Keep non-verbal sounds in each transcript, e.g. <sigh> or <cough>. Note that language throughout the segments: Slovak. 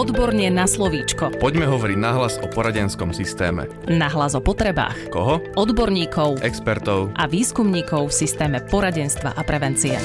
Odborne na slovíčko. Poďme hovoriť nahlas o poradenskom systéme. Nahlas o potrebách. Koho? Odborníkov. Expertov. A výskumníkov v systéme poradenstva a prevencie.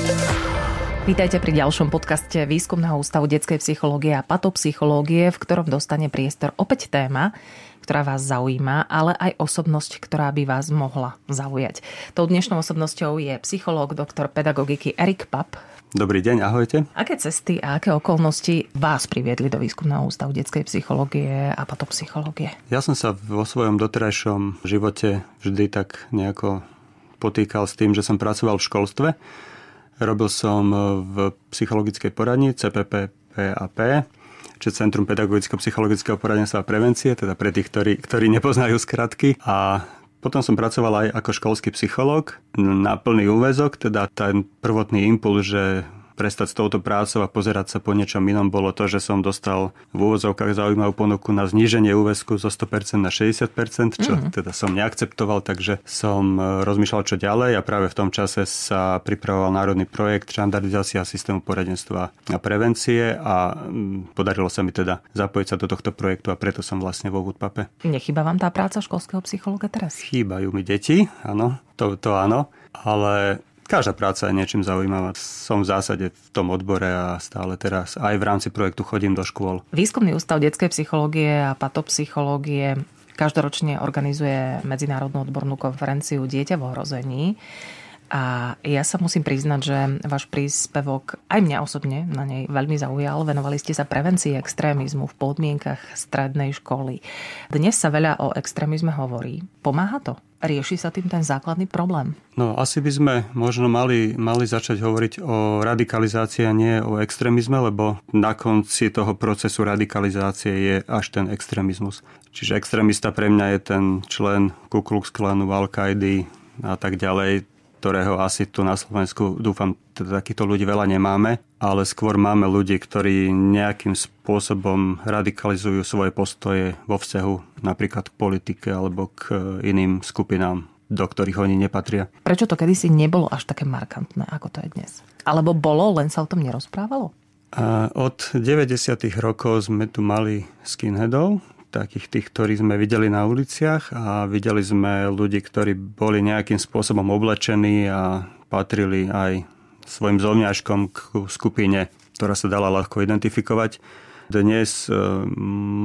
Vítajte pri ďalšom podcaste Výskumného ústavu detskej psychológie a patopsychológie, v ktorom dostane priestor opäť téma, ktorá vás zaujíma, ale aj osobnosť, ktorá by vás mohla zaujať. Tou dnešnou osobnosťou je psychológ, doktor pedagogiky Erik Pap. Dobrý deň, ahojte. Aké cesty a aké okolnosti vás priviedli do výskumného ústavu detskej psychológie a patopsychológie? Ja som sa vo svojom doterajšom živote vždy tak nejako potýkal s tým, že som pracoval v školstve. Robil som v psychologickej poradni CPP PAP, čiže Centrum pedagogicko-psychologického poradenstva a prevencie, teda pre tých, ktorí, ktorí nepoznajú skratky. A potom som pracoval aj ako školský psychológ na plný úvezok, teda ten prvotný impuls, že prestať s touto prácou a pozerať sa po niečom inom bolo to, že som dostal v úvozovkách zaujímavú ponuku na zníženie úväzku zo 100% na 60%, čo mm-hmm. teda som neakceptoval, takže som e, rozmýšľal, čo ďalej a práve v tom čase sa pripravoval národný projekt štandardizácia systému poradenstva a prevencie a podarilo sa mi teda zapojiť sa do tohto projektu a preto som vlastne vo Woodpape. Nechýba vám tá práca školského psychologa teraz? Chýbajú mi deti, áno, to, to áno, ale Každá práca je niečím zaujímavá. Som v zásade v tom odbore a stále teraz aj v rámci projektu chodím do škôl. Výskumný ústav detskej psychológie a patopsychológie každoročne organizuje medzinárodnú odbornú konferenciu Dieťa v ohrození. A ja sa musím priznať, že váš príspevok aj mňa osobne na nej veľmi zaujal. Venovali ste sa prevencii extrémizmu v podmienkach strednej školy. Dnes sa veľa o extrémizme hovorí. Pomáha to? Rieši sa tým ten základný problém? No asi by sme možno mali, mali začať hovoriť o radikalizácii a nie o extrémizme, lebo na konci toho procesu radikalizácie je až ten extrémizmus. Čiže extrémista pre mňa je ten člen Ku Klux Klanu, Al-Kaidi a tak ďalej ktorého asi tu na Slovensku, dúfam, teda takýchto ľudí veľa nemáme, ale skôr máme ľudí, ktorí nejakým spôsobom radikalizujú svoje postoje vo vzťahu napríklad k politike alebo k iným skupinám do ktorých oni nepatria. Prečo to kedysi nebolo až také markantné, ako to je dnes? Alebo bolo, len sa o tom nerozprávalo? A od 90. rokov sme tu mali skinheadov, takých tých, ktorí sme videli na uliciach a videli sme ľudí, ktorí boli nejakým spôsobom oblečení a patrili aj svojim zovňažkom k skupine, ktorá sa dala ľahko identifikovať. Dnes e,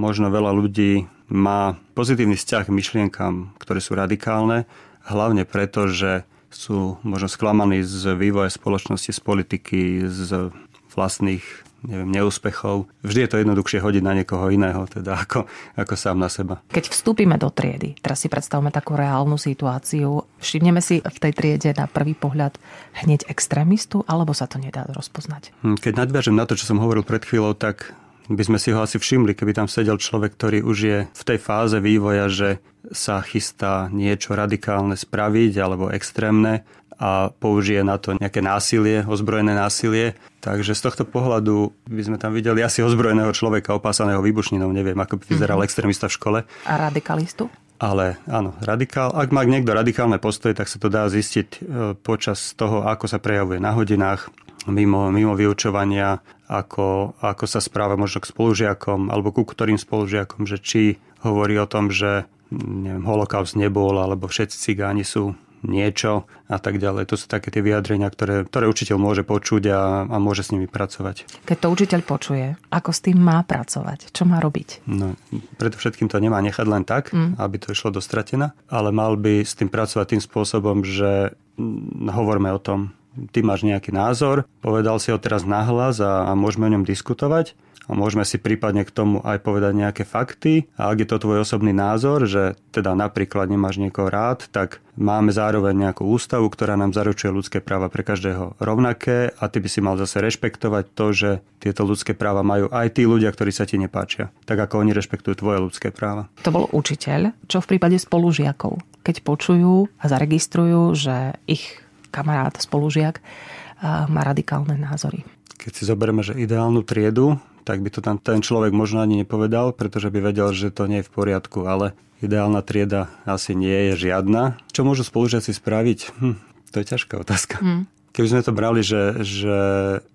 možno veľa ľudí má pozitívny vzťah k myšlienkam, ktoré sú radikálne, hlavne preto, že sú možno sklamaní z vývoja spoločnosti, z politiky, z vlastných neviem, neúspechov. Vždy je to jednoduchšie hodiť na niekoho iného, teda ako, ako sám na seba. Keď vstúpime do triedy, teraz si predstavme takú reálnu situáciu, všimneme si v tej triede na prvý pohľad hneď extrémistu, alebo sa to nedá rozpoznať? Hm, keď nadviažem na to, čo som hovoril pred chvíľou, tak by sme si ho asi všimli, keby tam sedel človek, ktorý už je v tej fáze vývoja, že sa chystá niečo radikálne spraviť alebo extrémne a použije na to nejaké násilie, ozbrojené násilie. Takže z tohto pohľadu by sme tam videli asi ozbrojeného človeka opásaného výbušninou. Neviem, ako by vyzeral mm-hmm. extrémista v škole. A radikalistu? Ale áno, radikál, ak má niekto radikálne postoje, tak sa to dá zistiť e, počas toho, ako sa prejavuje na hodinách, mimo, mimo vyučovania, ako, ako sa správa možno k spolužiakom alebo ku ktorým spolužiakom, že či hovorí o tom, že neviem, holokaust nebol, alebo všetci cigáni sú niečo a tak ďalej. To sú také tie vyjadrenia, ktoré, ktoré učiteľ môže počuť a, a môže s nimi pracovať. Keď to učiteľ počuje, ako s tým má pracovať? Čo má robiť? No, predovšetkým to nemá nechať len tak, mm. aby to išlo dostratená, ale mal by s tým pracovať tým spôsobom, že hovoríme o tom, ty máš nejaký názor, povedal si ho teraz nahlas a, a môžeme o ňom diskutovať a môžeme si prípadne k tomu aj povedať nejaké fakty. A ak je to tvoj osobný názor, že teda napríklad nemáš niekoho rád, tak máme zároveň nejakú ústavu, ktorá nám zaručuje ľudské práva pre každého rovnaké a ty by si mal zase rešpektovať to, že tieto ľudské práva majú aj tí ľudia, ktorí sa ti nepáčia. Tak ako oni rešpektujú tvoje ľudské práva. To bol učiteľ. Čo v prípade spolužiakov? Keď počujú a zaregistrujú, že ich kamarát, spolužiak má radikálne názory. Keď si zoberieme, že ideálnu triedu tak by to tam ten človek možno ani nepovedal, pretože by vedel, že to nie je v poriadku, ale ideálna trieda asi nie je žiadna. Čo môžu spolužiaci spraviť? Hm, to je ťažká otázka. Hm. Keby sme to brali, že, že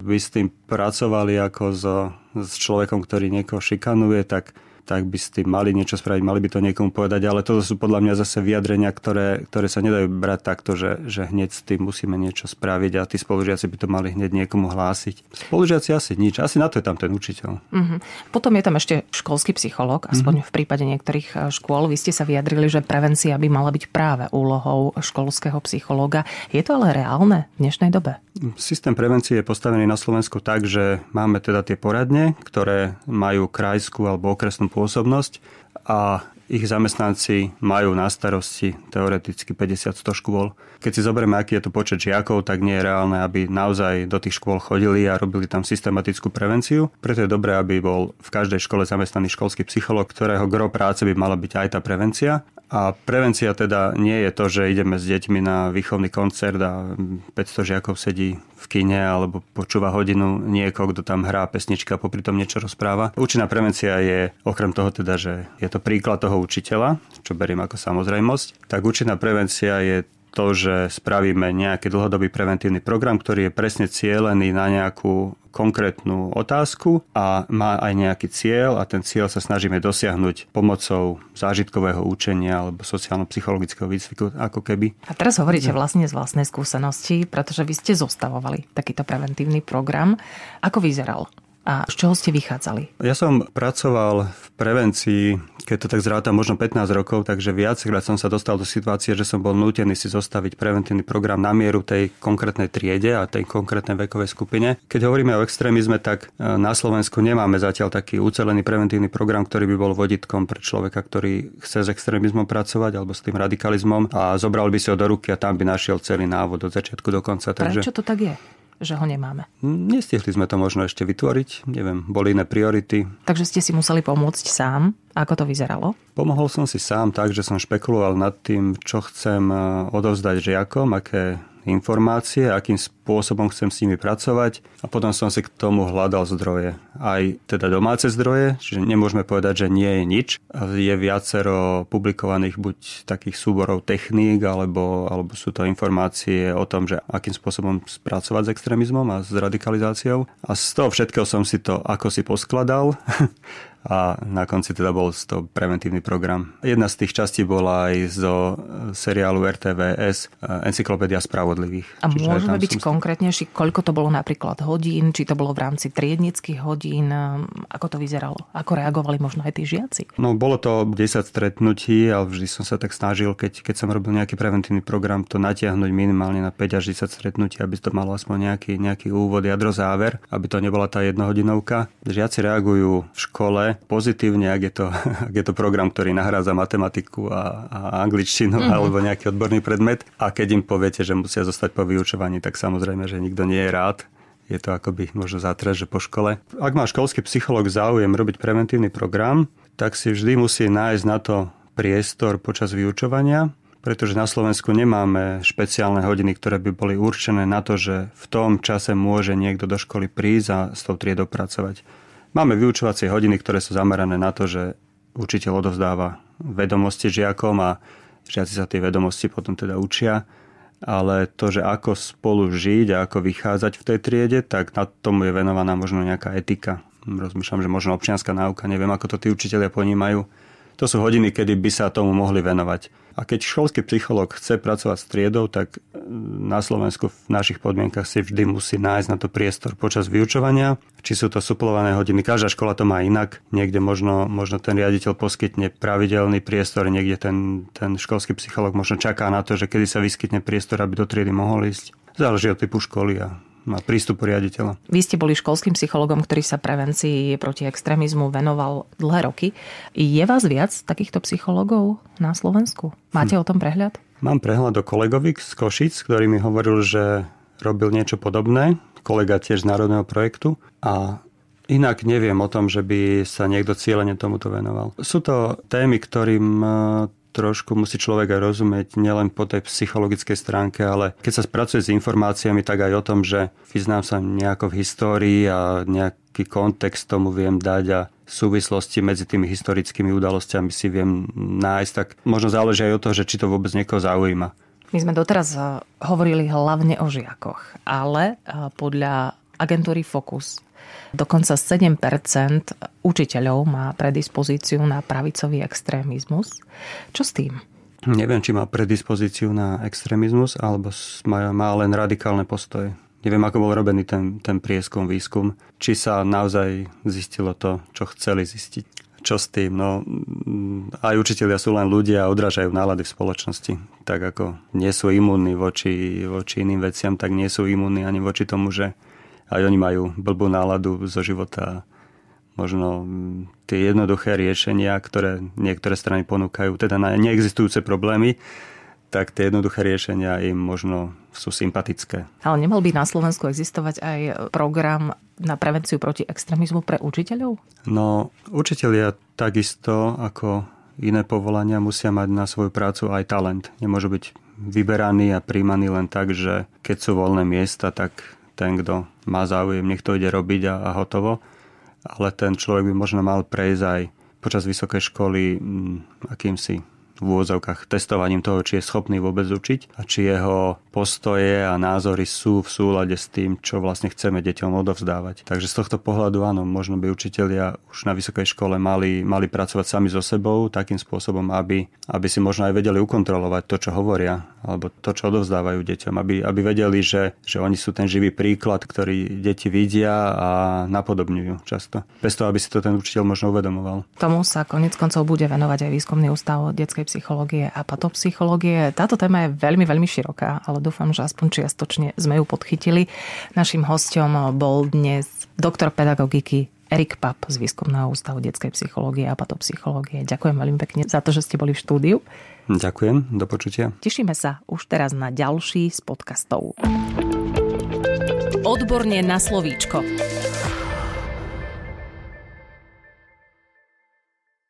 by s tým pracovali ako so, s človekom, ktorý niekoho šikanuje, tak tak by s tým mali niečo spraviť, mali by to niekomu povedať, ale toto sú podľa mňa zase vyjadrenia, ktoré, ktoré sa nedajú brať takto, že, že hneď s tým musíme niečo spraviť a tí spolužiaci by to mali hneď niekomu hlásiť. Spolužiaci asi nič, asi na to je tam ten učiteľ. Mm-hmm. Potom je tam ešte školský psychológ, aspoň mm-hmm. v prípade niektorých e, škôl. Vy ste sa vyjadrili, že prevencia by mala byť práve úlohou školského psychológa. Je to ale reálne v dnešnej dobe? Systém prevencie je postavený na Slovensku tak, že máme teda tie poradne, ktoré majú krajskú alebo okresnú pôsobnosť a ich zamestnanci majú na starosti teoreticky 50-100 škôl. Keď si zoberieme, aký je to počet žiakov, tak nie je reálne, aby naozaj do tých škôl chodili a robili tam systematickú prevenciu. Preto je dobré, aby bol v každej škole zamestnaný školský psycholog, ktorého gro práce by mala byť aj tá prevencia. A prevencia teda nie je to, že ideme s deťmi na výchovný koncert a 500 žiakov sedí v kine alebo počúva hodinu niekoho, kto tam hrá pesnička a popri tom niečo rozpráva. Účinná prevencia je okrem toho teda, že je to príklad toho učiteľa, čo beriem ako samozrejmosť, tak účinná prevencia je to, že spravíme nejaký dlhodobý preventívny program, ktorý je presne cielený na nejakú konkrétnu otázku a má aj nejaký cieľ a ten cieľ sa snažíme dosiahnuť pomocou zážitkového učenia alebo sociálno-psychologického výcviku ako keby. A teraz hovoríte vlastne z vlastnej skúsenosti, pretože vy ste zostavovali takýto preventívny program. Ako vyzeral? a z čoho ste vychádzali? Ja som pracoval v prevencii, keď to tak zráta, možno 15 rokov, takže viackrát som sa dostal do situácie, že som bol nútený si zostaviť preventívny program na mieru tej konkrétnej triede a tej konkrétnej vekovej skupine. Keď hovoríme o extrémizme, tak e, na Slovensku nemáme zatiaľ taký ucelený preventívny program, ktorý by bol voditkom pre človeka, ktorý chce s extrémizmom pracovať alebo s tým radikalizmom a zobral by si ho do ruky a tam by našiel celý návod od začiatku do konca. Takže... Prečo to tak je? Že ho nemáme? Nestihli sme to možno ešte vytvoriť, neviem, boli iné priority. Takže ste si museli pomôcť sám? Ako to vyzeralo? Pomohol som si sám tak, že som špekuloval nad tým, čo chcem eh, odovzdať žiakom, aké informácie, akým spôsobom chcem s nimi pracovať a potom som si k tomu hľadal zdroje. Aj teda domáce zdroje, čiže nemôžeme povedať, že nie je nič. Je viacero publikovaných buď takých súborov techník, alebo, alebo sú to informácie o tom, že akým spôsobom spracovať s extrémizmom a s radikalizáciou. A z toho všetkého som si to ako si poskladal <laughs> a na konci teda bol to preventívny program. Jedna z tých častí bola aj zo seriálu RTVS eh, Encyklopédia spravodlivých. A môžeme byť som... konkrétnejší, koľko to bolo napríklad hodín, či to bolo v rámci triednických hodín, eh, ako to vyzeralo? Ako reagovali možno aj tí žiaci? No bolo to 10 stretnutí, ale vždy som sa tak snažil, keď, keď som robil nejaký preventívny program, to natiahnuť minimálne na 5 až 10 stretnutí, aby to malo aspoň nejaký, nejaký úvod, jadro, záver, aby to nebola tá jednohodinovka. Žiaci reagujú v škole pozitívne, ak je to, <laughs> ak je to program, ktorý nahrádza matematiku a, a angličtinu mm-hmm. alebo nejaký odborný predmet. A keď im poviete, že musia zostať po vyučovaní, tak samozrejme, že nikto nie je rád. Je to akoby možno zátres, že po škole. Ak má školský psychológ záujem robiť preventívny program, tak si vždy musí nájsť na to priestor počas vyučovania, pretože na Slovensku nemáme špeciálne hodiny, ktoré by boli určené na to, že v tom čase môže niekto do školy prísť a s tou triedou pracovať. Máme vyučovacie hodiny, ktoré sú zamerané na to, že učiteľ odovzdáva vedomosti žiakom a žiaci sa tie vedomosti potom teda učia. Ale to, že ako spolu žiť a ako vychádzať v tej triede, tak na tomu je venovaná možno nejaká etika. Rozmýšľam, že možno občianská náuka, neviem, ako to tí učiteľia ponímajú. To sú hodiny, kedy by sa tomu mohli venovať. A keď školský psychológ chce pracovať s triedou, tak e, na Slovensku v našich podmienkach si vždy musí nájsť na to priestor počas vyučovania. Či sú to suplované hodiny, každá škola to má inak. Niekde možno, možno ten riaditeľ poskytne pravidelný priestor, niekde ten, ten školský psychológ možno čaká na to, že kedy sa vyskytne priestor, aby do triedy mohol ísť. Záleží od typu školy a má prístup riaditeľa. Vy ste boli školským psychologom, ktorý sa prevencii proti extrémizmu venoval dlhé roky. Je vás viac takýchto psychologov na Slovensku? Máte hm. o tom prehľad? Mám prehľad o kolegovi z Košic, ktorý mi hovoril, že robil niečo podobné. Kolega tiež z Národného projektu. A Inak neviem o tom, že by sa niekto cieľene tomuto venoval. Sú to témy, ktorým trošku musí človek aj rozumieť nielen po tej psychologickej stránke, ale keď sa spracuje s informáciami, tak aj o tom, že vyznám sa nejako v histórii a nejaký kontext tomu viem dať a súvislosti medzi tými historickými udalosťami si viem nájsť, tak možno záleží aj o to, že či to vôbec niekoho zaujíma. My sme doteraz eh, hovorili hlavne o žiakoch, ale eh, podľa agentúry Focus dokonca 7% učiteľov má predispozíciu na pravicový extrémizmus. Čo s tým? Neviem, či má predispozíciu na extrémizmus, alebo má, len radikálne postoje. Neviem, ako bol robený ten, ten prieskum, výskum. Či sa naozaj zistilo to, čo chceli zistiť. Čo s tým? No, mm, aj učiteľia sú len ľudia a odrážajú nálady v spoločnosti. Tak ako nie sú imúnni voči, voči iným veciam, tak nie sú imúnni ani voči tomu, že aj oni majú blbú náladu zo života možno mm, tie jednoduché riešenia, ktoré niektoré strany ponúkajú, teda na neexistujúce problémy, tak tie jednoduché riešenia im možno sú sympatické. Ale nemal by na Slovensku existovať aj program na prevenciu proti extrémizmu pre učiteľov? No, učiteľia takisto ako iné povolania musia mať na svoju prácu aj talent. Nemôžu byť vyberaní a príjmaní len tak, že keď sú voľné miesta, tak ten, kto má záujem, nech to ide robiť a, a hotovo. Ale ten človek by možno mal prejsť aj počas vysokej školy mm, akýmsi v úvodzovkách testovaním toho, či je schopný vôbec učiť a či jeho postoje a názory sú v súlade s tým, čo vlastne chceme deťom odovzdávať. Takže z tohto pohľadu áno, možno by učitelia už na vysokej škole mali, mali pracovať sami so sebou takým spôsobom, aby, aby si možno aj vedeli ukontrolovať to, čo hovoria, alebo to, čo odovzdávajú deťom, aby, aby vedeli, že, že oni sú ten živý príklad, ktorý deti vidia a napodobňujú často. Bez toho, aby si to ten učiteľ možno uvedomoval. Tomu sa konec koncov bude venovať aj výskumný ústav detskej psychológie a patopsychológie. Táto téma je veľmi, veľmi široká, ale dúfam, že aspoň čiastočne sme ju podchytili. Našim hostom bol dnes doktor pedagogiky Erik Pap z Výskumného ústavu detskej psychológie a patopsychológie. Ďakujem veľmi pekne za to, že ste boli v štúdiu. Ďakujem, do počutia. Tešíme sa už teraz na ďalší z podcastov. Odborne na slovíčko.